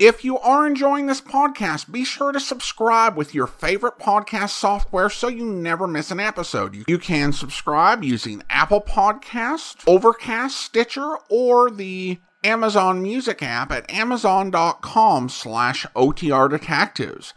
If you are enjoying this podcast, be sure to subscribe with your favorite podcast software so you never miss an episode. You can subscribe using Apple Podcasts, Overcast, Stitcher, or the Amazon Music app at amazon.com slash OTR Detectives.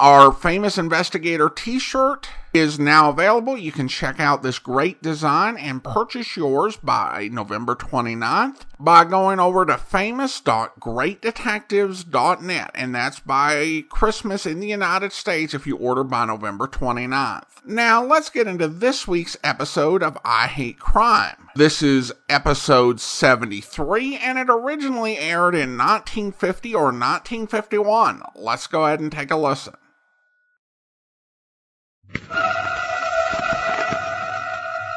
Our famous investigator t-shirt is now available. You can check out this great design and purchase yours by November 29th by going over to famous.greatdetectives.net and that's by Christmas in the United States if you order by November 29th. Now let's get into this week's episode of I Hate Crime. This is episode 73 and it originally aired in 1950 or 1951. Let's go ahead and take a listen.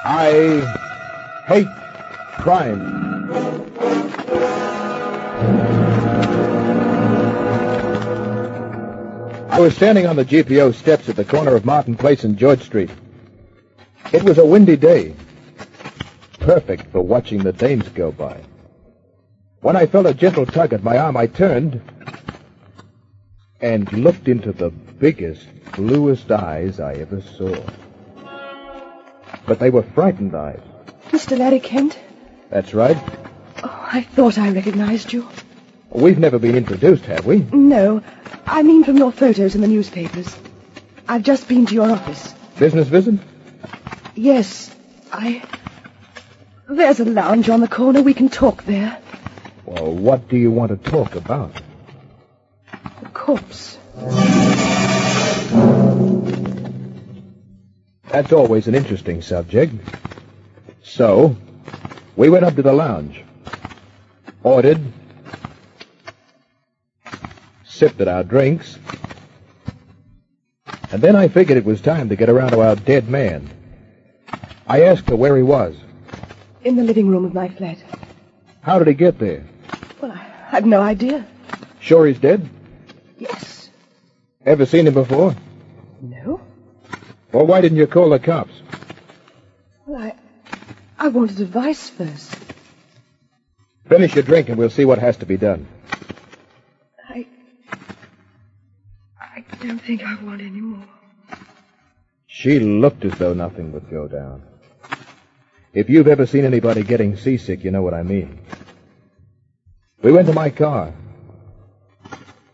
I hate crime. I was standing on the GPO steps at the corner of Martin Place and George Street. It was a windy day, perfect for watching the dames go by. When I felt a gentle tug at my arm, I turned and looked into the biggest, bluest eyes I ever saw. But they were frightened eyes. Mr. Larry Kent? That's right. Oh, I thought I recognized you. We've never been introduced, have we? No, I mean from your photos in the newspapers. I've just been to your office. Business visit? Yes, I. There's a lounge on the corner. We can talk there. Well, what do you want to talk about? Corpse. That's always an interesting subject. So, we went up to the lounge, ordered, sipped at our drinks, and then I figured it was time to get around to our dead man. I asked her where he was. In the living room of my flat. How did he get there? Well, I have no idea. Sure he's dead? Yes. Ever seen him before? No? Well, why didn't you call the cops? Well, I. I wanted advice first. Finish your drink and we'll see what has to be done. I. I don't think I want any more. She looked as though nothing would go down. If you've ever seen anybody getting seasick, you know what I mean. We went to my car.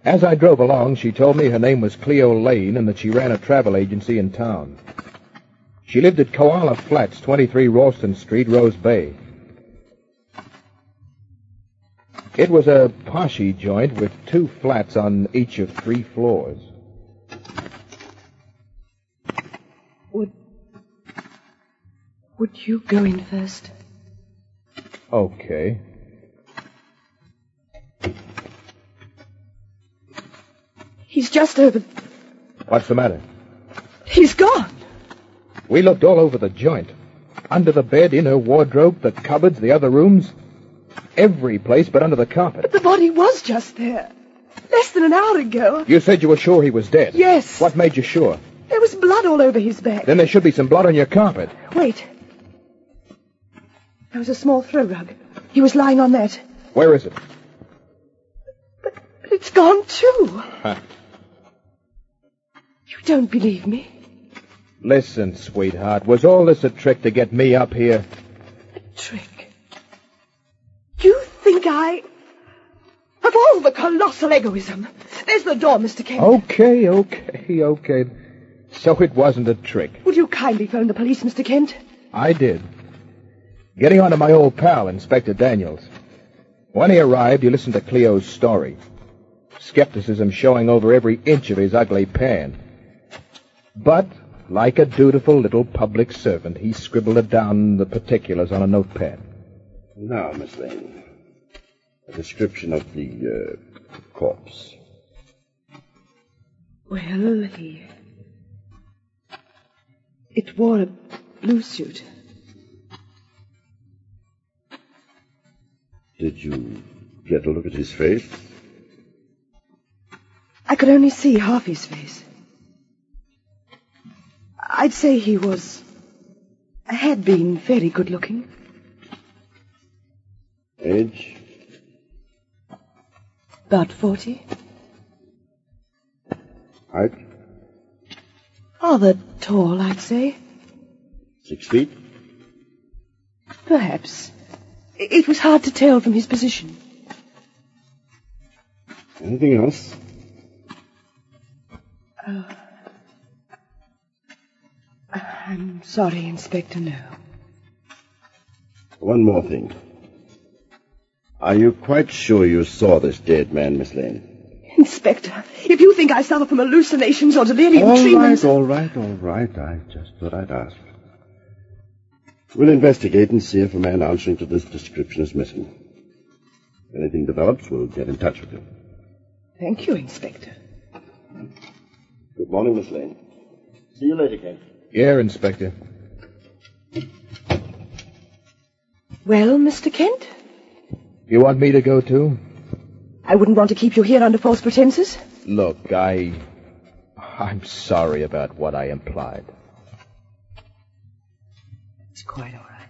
As I drove along, she told me her name was Cleo Lane and that she ran a travel agency in town. She lived at Koala Flats, 23 Ralston Street, Rose Bay. It was a poshy joint with two flats on each of three floors. Would. Would you go in first? Okay. He's just over. What's the matter? He's gone. We looked all over the joint. Under the bed, in her wardrobe, the cupboards, the other rooms. Every place but under the carpet. But the body was just there. Less than an hour ago. You said you were sure he was dead. Yes. What made you sure? There was blood all over his back. Then there should be some blood on your carpet. Wait. There was a small throw rug. He was lying on that. Where is it? But, but it's gone too. You don't believe me? Listen, sweetheart, was all this a trick to get me up here? A trick. You think I. Of all the colossal egoism. There's the door, Mr. Kent. Okay, okay, okay. So it wasn't a trick. Would you kindly phone the police, Mr. Kent? I did. Getting on to my old pal, Inspector Daniels. When he arrived, he listened to Cleo's story. Skepticism showing over every inch of his ugly pan. But, like a dutiful little public servant, he scribbled down the particulars on a notepad. Now, Miss Lane, a description of the uh, corpse. Well, he. It wore a blue suit. Did you get a look at his face? I could only see half his face. I'd say he was. had been very good looking. Age? About forty. Height? Rather tall, I'd say. Six feet? Perhaps. It was hard to tell from his position. Anything else? Uh, I'm sorry, Inspector, no. One more thing. Are you quite sure you saw this dead man, Miss Lane? Inspector, if you think I suffer from hallucinations or delirium All tremens... right, all right, all right. I just thought I'd ask. We'll investigate and see if a man answering to this description is missing. If anything develops, we'll get in touch with you. Thank you, Inspector. Good morning, Miss Lane. See you later, Kent. Yeah, Inspector. Well, Mr. Kent? You want me to go too? I wouldn't want to keep you here under false pretenses. Look, I. I'm sorry about what I implied. It's quite all right.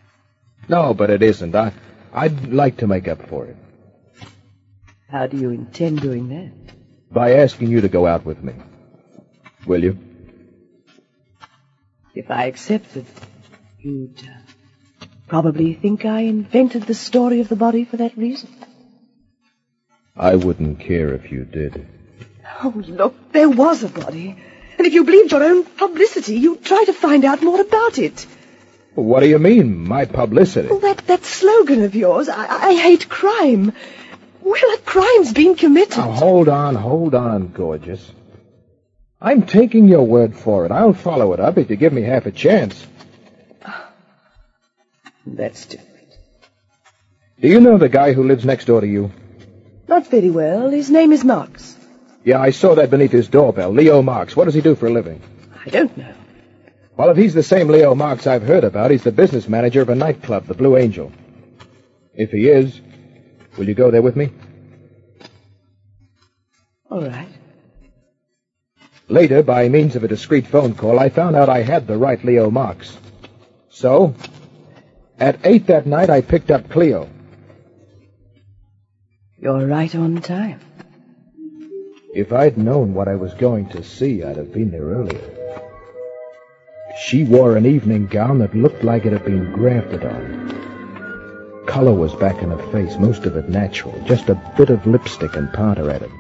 No, but it isn't. I, I'd like to make up for it How do you intend doing that? by asking you to go out with me. Will you? If I accepted, you'd uh, probably think I invented the story of the body for that reason. I wouldn't care if you did. Oh, look, there was a body. And if you believed your own publicity, you'd try to find out more about it. What do you mean, my publicity? Oh, that, that slogan of yours, I, I hate crime. Well, a crime's been committed. Now, hold on, hold on, gorgeous. I'm taking your word for it. I'll follow it up if you give me half a chance. That's different. Do you know the guy who lives next door to you? Not very well. His name is Marks. Yeah, I saw that beneath his doorbell. Leo Marks. What does he do for a living? I don't know. Well, if he's the same Leo Marks I've heard about, he's the business manager of a nightclub, the Blue Angel. If he is, will you go there with me? All right. Later, by means of a discreet phone call, I found out I had the right Leo Marks. So, at eight that night, I picked up Cleo. You're right on time. If I'd known what I was going to see, I'd have been there earlier. She wore an evening gown that looked like it had been grafted on. Color was back in her face, most of it natural, just a bit of lipstick and powder added.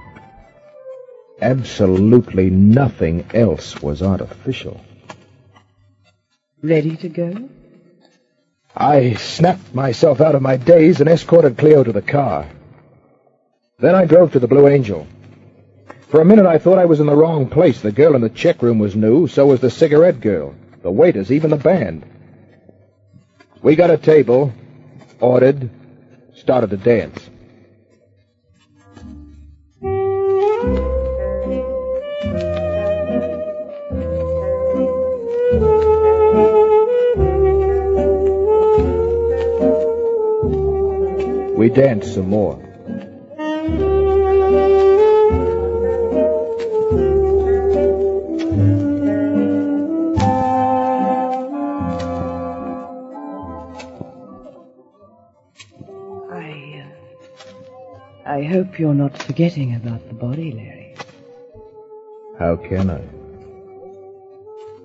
Absolutely nothing else was artificial. Ready to go? I snapped myself out of my daze and escorted Cleo to the car. Then I drove to the Blue Angel. For a minute I thought I was in the wrong place. The girl in the check room was new, so was the cigarette girl, the waiters, even the band. We got a table, ordered, started to dance. We danced some more. I, uh, I hope you're not forgetting about the body, Larry. How can I?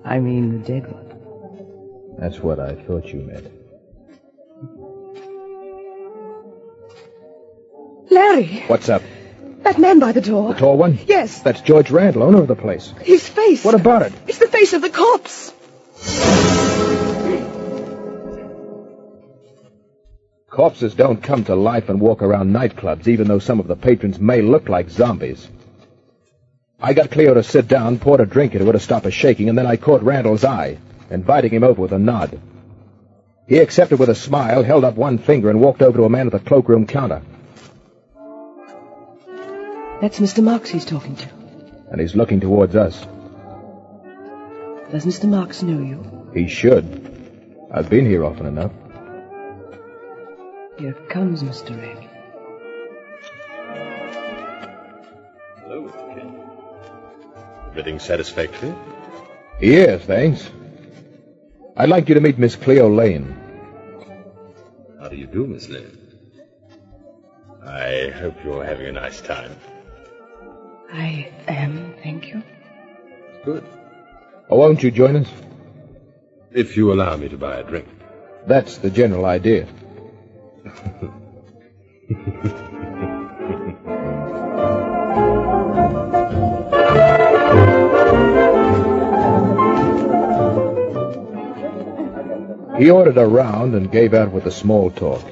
I mean the dead one. That's what I thought you meant. Larry! What's up? That man by the door. The tall one? Yes. That's George Randall, owner of the place. His face. What about it? It's the face of the corpse. Corpses don't come to life and walk around nightclubs, even though some of the patrons may look like zombies. I got Cleo to sit down, poured a drink into her to stop her shaking, and then I caught Randall's eye, inviting him over with a nod. He accepted with a smile, held up one finger, and walked over to a man at the cloakroom counter. That's Mr. Marks he's talking to. And he's looking towards us. Does Mr. Marks know you? He should. I've been here often enough. Here comes Mr. Egg. Hello, Mr. Kent. Everything satisfactory? Yes, thanks. I'd like you to meet Miss Cleo Lane. How do you do, Miss Lane? I hope you're having a nice time. I am, thank you. Good. Won't you join us? If you allow me to buy a drink. That's the general idea. He ordered a round and gave out with the small talk.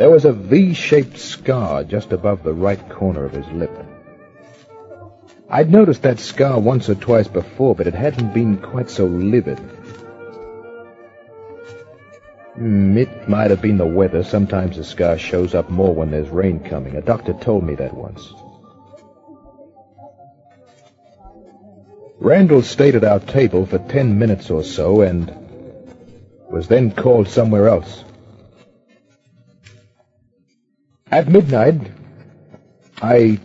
There was a V-shaped scar just above the right corner of his lip. I'd noticed that scar once or twice before, but it hadn't been quite so livid. Hmm, it might have been the weather. Sometimes the scar shows up more when there's rain coming. A doctor told me that once. Randall stayed at our table for ten minutes or so and was then called somewhere else. At midnight, I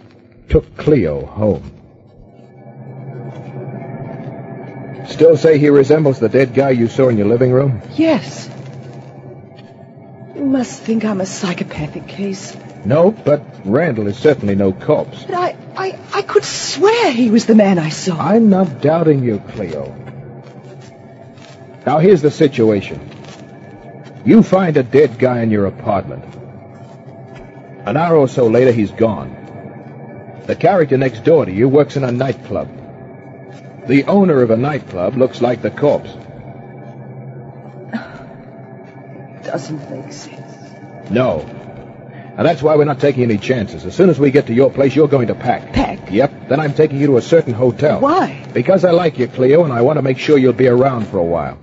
took Cleo home. Still say he resembles the dead guy you saw in your living room? Yes. You must think I'm a psychopathic case. No, but Randall is certainly no corpse. But I, I, I could swear he was the man I saw. I'm not doubting you, Cleo. Now, here's the situation. You find a dead guy in your apartment. An hour or so later, he's gone. The character next door to you works in a nightclub. The owner of a nightclub looks like the corpse. Doesn't make sense. No. And that's why we're not taking any chances. As soon as we get to your place, you're going to pack. Pack? Yep. Then I'm taking you to a certain hotel. Why? Because I like you, Cleo, and I want to make sure you'll be around for a while.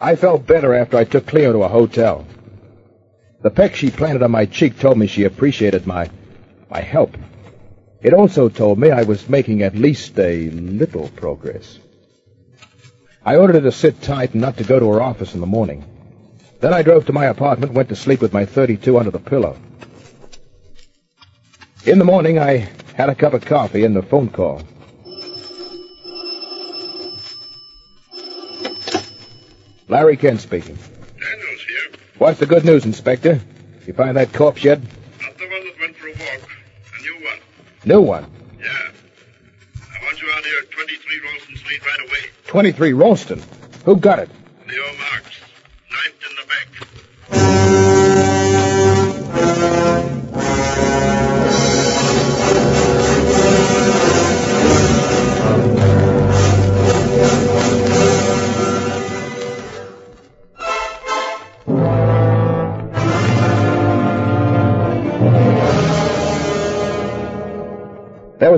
I felt better after I took Cleo to a hotel. The peck she planted on my cheek told me she appreciated my my help. It also told me I was making at least a little progress. I ordered her to sit tight and not to go to her office in the morning. Then I drove to my apartment, went to sleep with my 32 under the pillow. In the morning, I had a cup of coffee and a phone call. Larry Kent speaking. Daniels here. What's the good news, Inspector? You find that corpse yet? Not the one that went for a walk. A new one. New one. Yeah. I want you out here at 23 Ralston Street right away. 23 Ralston. Who got it? Leo Marks. Knifed in the back.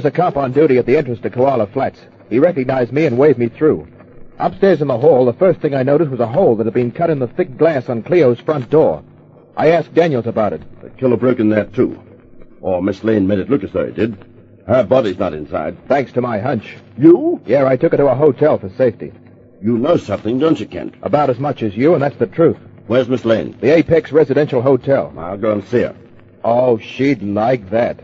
Was a cop on duty at the entrance to Koala Flats. He recognized me and waved me through. Upstairs in the hall, the first thing I noticed was a hole that had been cut in the thick glass on Cleo's front door. I asked Daniels about it. The killer broke in there, too. Or Miss Lane made it look as though he did. Her body's not inside. Thanks to my hunch. You? Yeah, I took her to a hotel for safety. You know something, don't you, Kent? About as much as you, and that's the truth. Where's Miss Lane? The Apex Residential Hotel. I'll go and see her. Oh, she'd like that.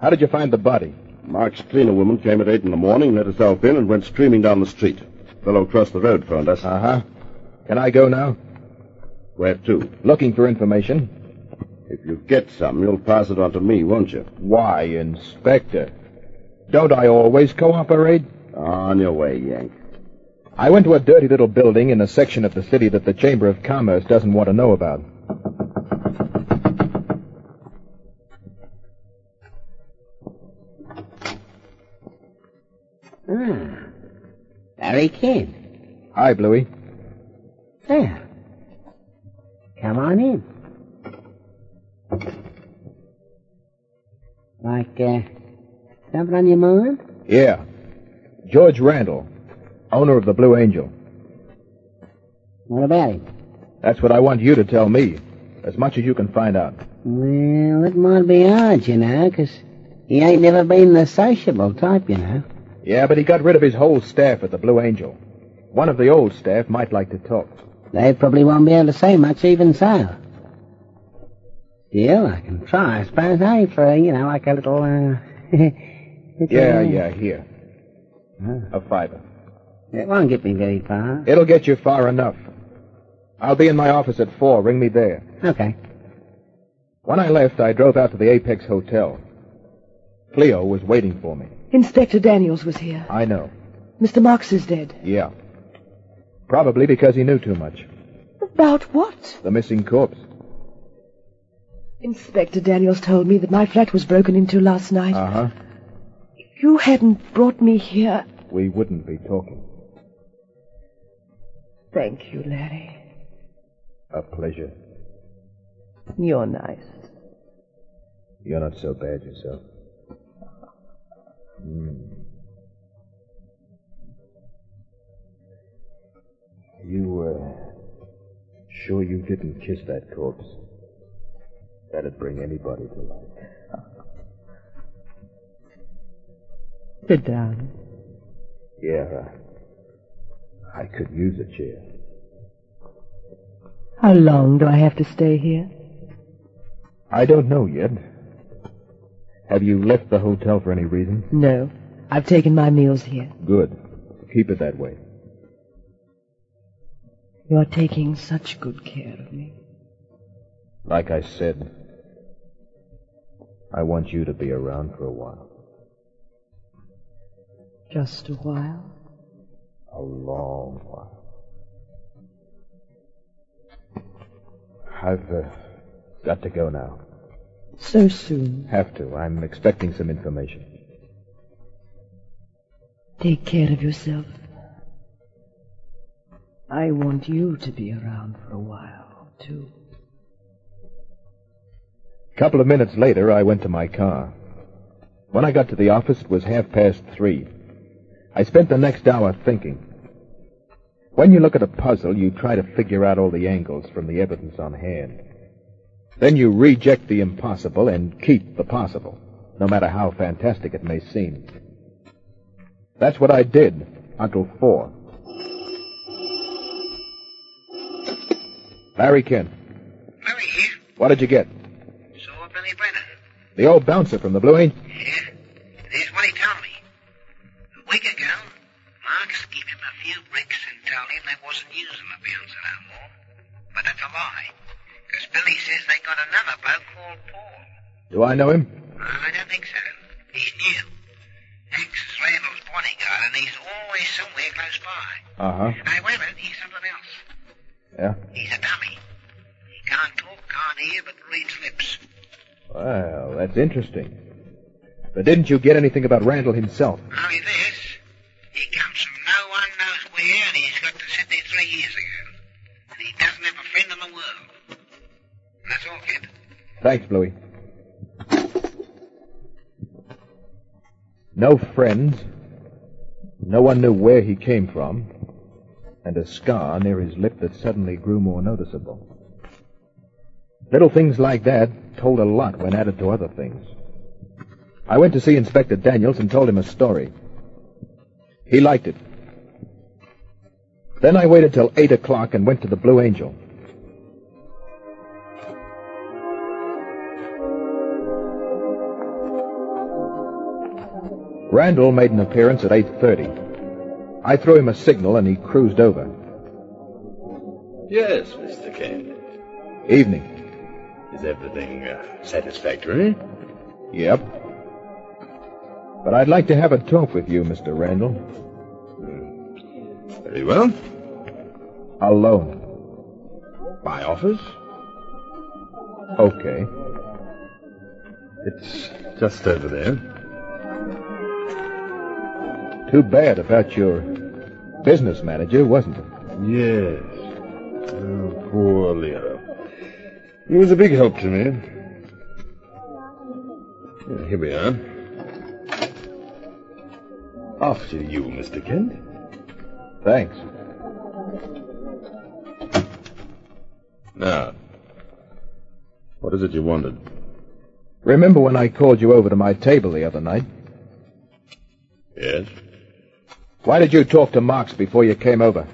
How did you find the body? Mark's cleaner woman came at eight in the morning, let herself in, and went screaming down the street. Fellow across the road found us. Uh huh. Can I go now? Where to? Looking for information. If you get some, you'll pass it on to me, won't you? Why, Inspector? Don't I always cooperate? On your way, Yank. I went to a dirty little building in a section of the city that the Chamber of Commerce doesn't want to know about. Ah, Larry Kent. Hi, Bluey. There. Come on in. Like, uh, something on your mind? Yeah. George Randall, owner of the Blue Angel. What about him? That's what I want you to tell me, as much as you can find out. Well, it might be hard, you know, 'cause He ain't never been the sociable type, you know. Yeah, but he got rid of his whole staff at the Blue Angel. One of the old staff might like to talk. They probably won't be able to say much even so. Still, I can try, I suppose, eh, for, you know, like a little, uh... little, Yeah, uh, yeah, here. A fiver. It won't get me very far. It'll get you far enough. I'll be in my office at four. Ring me there. Okay. When I left, I drove out to the Apex Hotel. Cleo was waiting for me. Inspector Daniels was here. I know. Mr. Marks is dead. Yeah. Probably because he knew too much. About what? The missing corpse. Inspector Daniels told me that my flat was broken into last night. Uh huh. If you hadn't brought me here. We wouldn't be talking. Thank you, Larry. A pleasure. You're nice. You're not so bad yourself. Hmm. You, uh, sure you didn't kiss that corpse? That'd bring anybody to life. Sit down. Yeah, uh, I could use a chair. How long do I have to stay here? I don't know yet. Have you left the hotel for any reason? No. I've taken my meals here. Good. Keep it that way. You're taking such good care of me. Like I said, I want you to be around for a while. Just a while. A long while. I've uh, got to go now. So soon. Have to. I'm expecting some information. Take care of yourself. I want you to be around for a while, too. A couple of minutes later, I went to my car. When I got to the office, it was half past three. I spent the next hour thinking. When you look at a puzzle, you try to figure out all the angles from the evidence on hand. Then you reject the impossible and keep the possible, no matter how fantastic it may seem. That's what I did until four. Larry Kent, Larry here. what did you get? Saw Billy Brennan. The old bouncer from the Blue Angel. Yeah. Here's what he told me. A week ago, Marks gave him a few bricks and told him they wasn't using the bouncer no more. But that's a lie. Billy says they got another bloke called Paul. Do I know him? I don't think so. He's new. Hank's Randall's bodyguard, and he's always somewhere close by. Uh huh. Hey, wait a minute. He's something else. Yeah. He's a dummy. He can't talk, can't hear, but reads lips. Well, that's interesting. But didn't you get anything about Randall himself? Only this. Thanks, Bluey. No friends. No one knew where he came from. And a scar near his lip that suddenly grew more noticeable. Little things like that told a lot when added to other things. I went to see Inspector Daniels and told him a story. He liked it. Then I waited till eight o'clock and went to the Blue Angel. Randall made an appearance at 8.30. I threw him a signal and he cruised over. Yes, Mr. Kent. Evening. Is everything uh, satisfactory? Yep. But I'd like to have a talk with you, Mr. Randall. Very well. Alone. My office? Okay. It's just over there. Too bad about your business manager, wasn't it? Yes. Oh, poor Leo. He was a big help to me. Yeah, here we are. After you, Mr. Kent. Thanks. Now, what is it you wanted? Remember when I called you over to my table the other night? Yes? Why did you talk to Marks before you came over?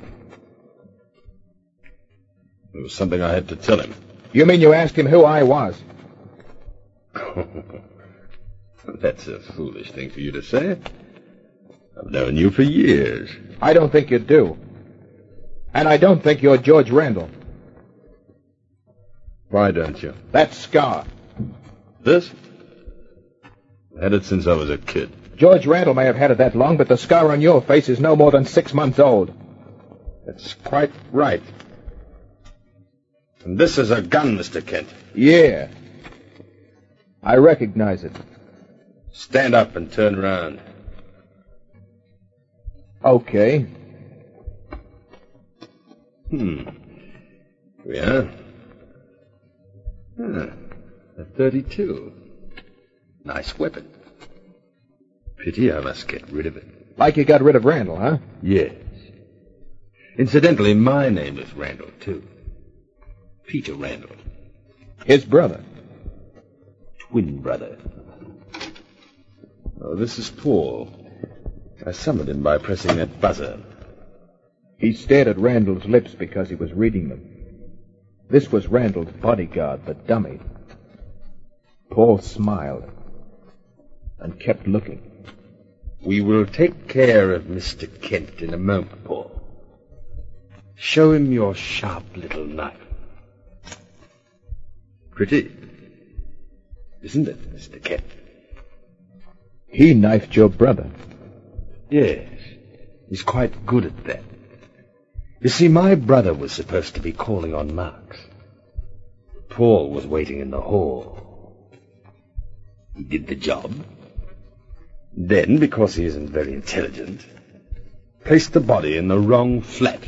It was something I had to tell him. You mean you asked him who I was? That's a foolish thing for you to say. I've known you for years. I don't think you do. And I don't think you're George Randall. Why don't you? That scar. This? I had it since I was a kid. George Randall may have had it that long, but the scar on your face is no more than six months old. That's quite right. And this is a gun, Mr. Kent. Yeah. I recognize it. Stand up and turn around. Okay. Hmm. We are. Ah, a 32. Nice weapon. Pity I must get rid of it. Like you got rid of Randall, huh? Yes. Incidentally, my name is Randall, too. Peter Randall. His brother. Twin brother. Oh, this is Paul. I summoned him by pressing that buzzer. He stared at Randall's lips because he was reading them. This was Randall's bodyguard, the dummy. Paul smiled and kept looking. We will take care of Mr. Kent in a moment, Paul. Show him your sharp little knife. Pretty, isn't it, Mr. Kent? He knifed your brother. Yes, he's quite good at that. You see, my brother was supposed to be calling on Marks. Paul was waiting in the hall. He did the job. Then, because he isn't very intelligent, placed the body in the wrong flat.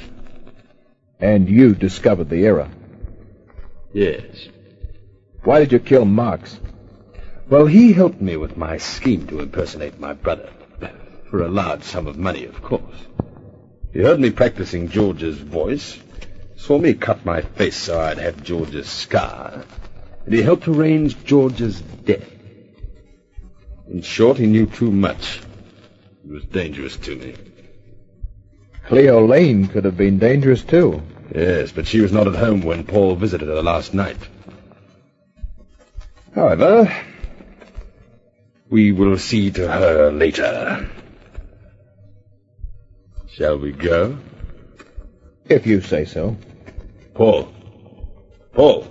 And you discovered the error. Yes. Why did you kill Marks? Well, he helped me with my scheme to impersonate my brother. For a large sum of money, of course. He heard me practicing George's voice, saw me cut my face so I'd have George's scar, and he helped arrange George's death. In short, he knew too much. He was dangerous to me. Cleo Lane could have been dangerous, too. Yes, but she was not at home when Paul visited her last night. However, we will see to her later. Shall we go? If you say so. Paul. Paul.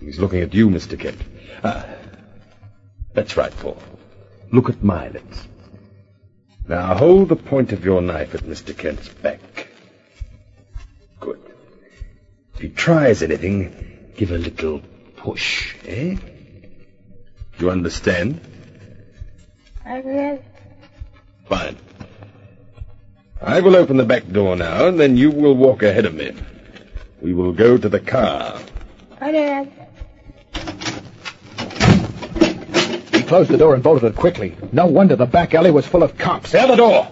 He's looking at you, Mr. Kent. Ah, that's right, Paul. Look at my lips. Now hold the point of your knife at Mr. Kent's back. Good. If he tries anything, give a little push, eh? You understand? I will. Fine. I will open the back door now, and then you will walk ahead of me. We will go to the car. He closed the door and bolted it quickly. No wonder the back alley was full of cops. The door!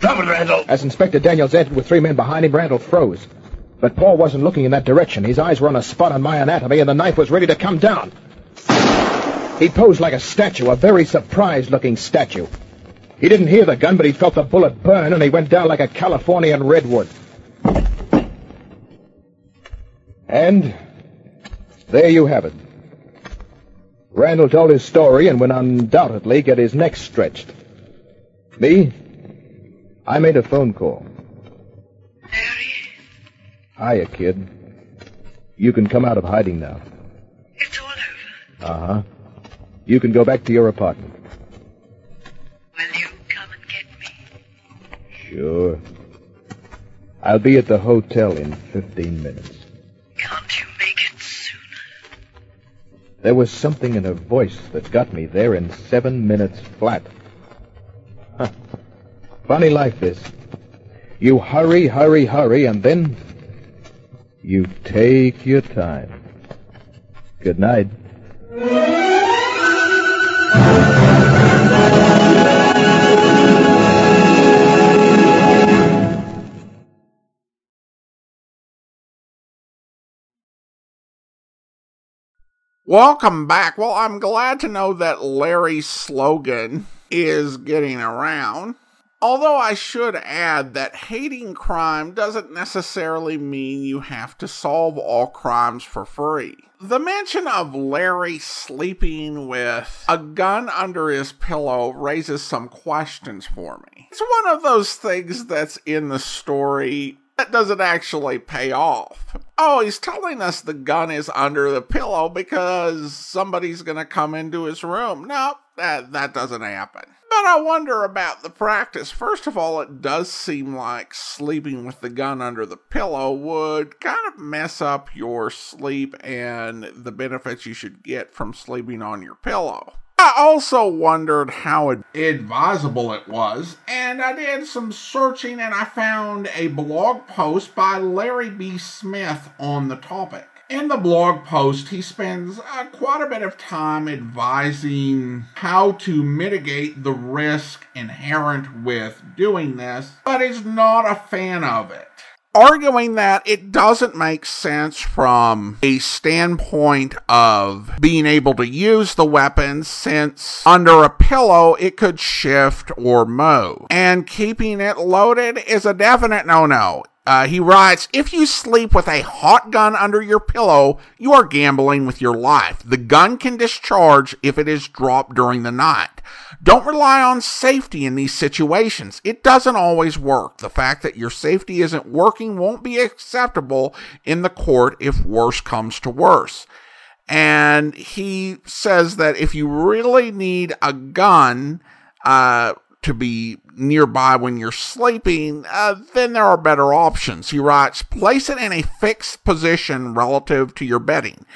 Drop it, Randall! As Inspector Daniels entered with three men behind him, Randall froze. But Paul wasn't looking in that direction. His eyes were on a spot on my anatomy, and the knife was ready to come down. He posed like a statue, a very surprised-looking statue. He didn't hear the gun, but he felt the bullet burn, and he went down like a Californian redwood. And there you have it. Randall told his story and would undoubtedly get his neck stretched. Me? I made a phone call. Harry, Hiya, kid. You can come out of hiding now. it's all over. Uh-huh. You can go back to your apartment. Will you come and get me? Sure. I'll be at the hotel in 15 minutes. There was something in her voice that got me there in seven minutes flat. Huh. Funny life this. You hurry, hurry, hurry, and then you take your time. Good night. Welcome back. Well, I'm glad to know that Larry's slogan is getting around. Although I should add that hating crime doesn't necessarily mean you have to solve all crimes for free. The mention of Larry sleeping with a gun under his pillow raises some questions for me. It's one of those things that's in the story that doesn't actually pay off. Oh, he's telling us the gun is under the pillow because somebody's going to come into his room. No, that, that doesn't happen. But I wonder about the practice. First of all, it does seem like sleeping with the gun under the pillow would kind of mess up your sleep and the benefits you should get from sleeping on your pillow. I also wondered how advisable it was, and I did some searching and I found a blog post by Larry B. Smith on the topic. In the blog post, he spends uh, quite a bit of time advising how to mitigate the risk inherent with doing this, but is not a fan of it arguing that it doesn't make sense from a standpoint of being able to use the weapon since under a pillow it could shift or move. And keeping it loaded is a definite no no. Uh, he writes, if you sleep with a hot gun under your pillow, you are gambling with your life. The gun can discharge if it is dropped during the night. Don't rely on safety in these situations. It doesn't always work. The fact that your safety isn't working won't be acceptable in the court if worse comes to worse. And he says that if you really need a gun, uh, to be nearby when you're sleeping, uh, then there are better options. He writes, place it in a fixed position relative to your bedding.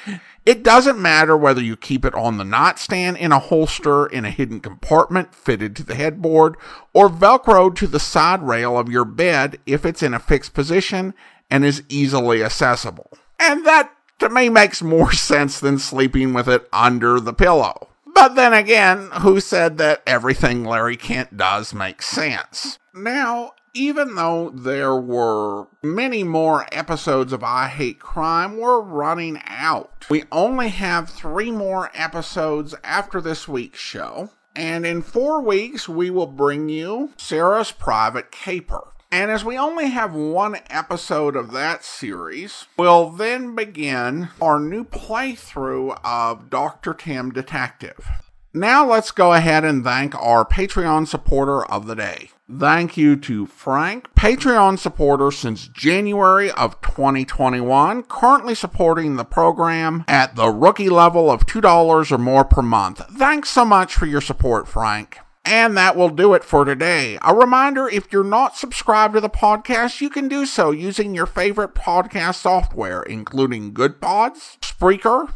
It doesn't matter whether you keep it on the nightstand, in a holster, in a hidden compartment fitted to the headboard, or velcroed to the side rail of your bed if it's in a fixed position and is easily accessible. And that to me makes more sense than sleeping with it under the pillow. But then again, who said that everything Larry Kent does makes sense? Now, even though there were many more episodes of I Hate Crime, we're running out. We only have three more episodes after this week's show. And in four weeks, we will bring you Sara's Private Caper. And as we only have one episode of that series, we'll then begin our new playthrough of Dr. Tim Detective. Now let's go ahead and thank our Patreon supporter of the day. Thank you to Frank, Patreon supporter since January of 2021, currently supporting the program at the rookie level of $2 or more per month. Thanks so much for your support, Frank. And that will do it for today. A reminder if you're not subscribed to the podcast, you can do so using your favorite podcast software, including Goodpods, Spreaker,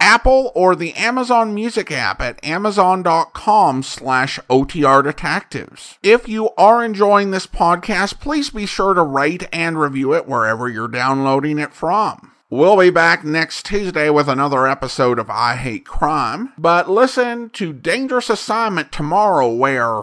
Apple, or the Amazon Music app at amazon.com slash OTR Detectives. If you are enjoying this podcast, please be sure to rate and review it wherever you're downloading it from. We'll be back next Tuesday with another episode of I Hate Crime, but listen to Dangerous Assignment tomorrow where.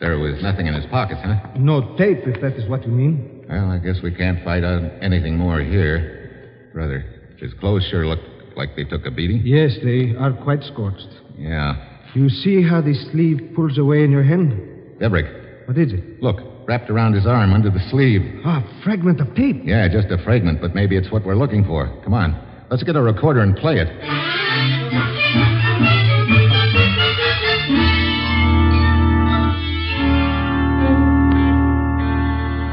There was nothing in his pockets, huh? No tape, if that is what you mean. Well, I guess we can't find out anything more here. Brother, his clothes sure look like they took a beating. Yes, they are quite scorched. Yeah. You see how the sleeve pulls away in your hand? Debrick. What is it? Look, wrapped around his arm under the sleeve. Ah, a fragment of tape. Yeah, just a fragment, but maybe it's what we're looking for. Come on. Let's get a recorder and play it.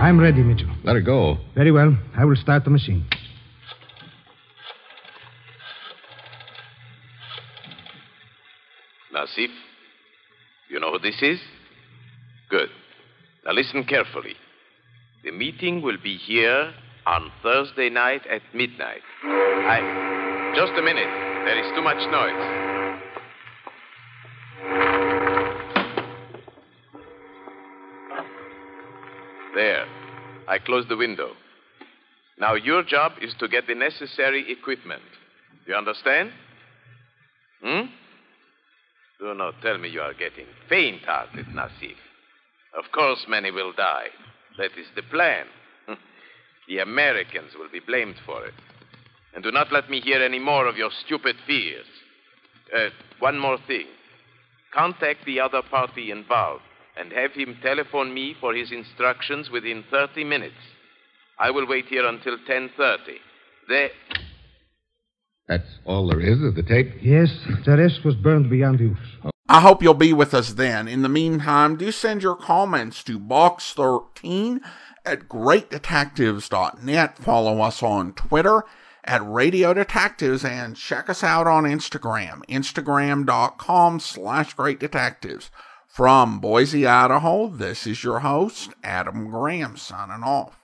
I'm ready, Mitchell. Let her go. Very well. I will start the machine. Nassif, you know who this is? Good. Now listen carefully. The meeting will be here on Thursday night at midnight. I. Just a minute. There is too much noise. There. I closed the window. Now your job is to get the necessary equipment. You understand? Hmm? Do not tell me you are getting faint hearted, Nassif. Of course, many will die. That is the plan. the Americans will be blamed for it. And do not let me hear any more of your stupid fears. Uh, one more thing. Contact the other party involved and have him telephone me for his instructions within 30 minutes. I will wait here until 10:30. There. That's all there is of the tape? Yes, the rest was burned beyond use. I hope you'll be with us then. In the meantime, do send your comments to box13 at greatdetectives.net. Follow us on Twitter at Radio Detectives and check us out on Instagram, instagram.com slash great detectives. From Boise, Idaho, this is your host, Adam Graham, signing off.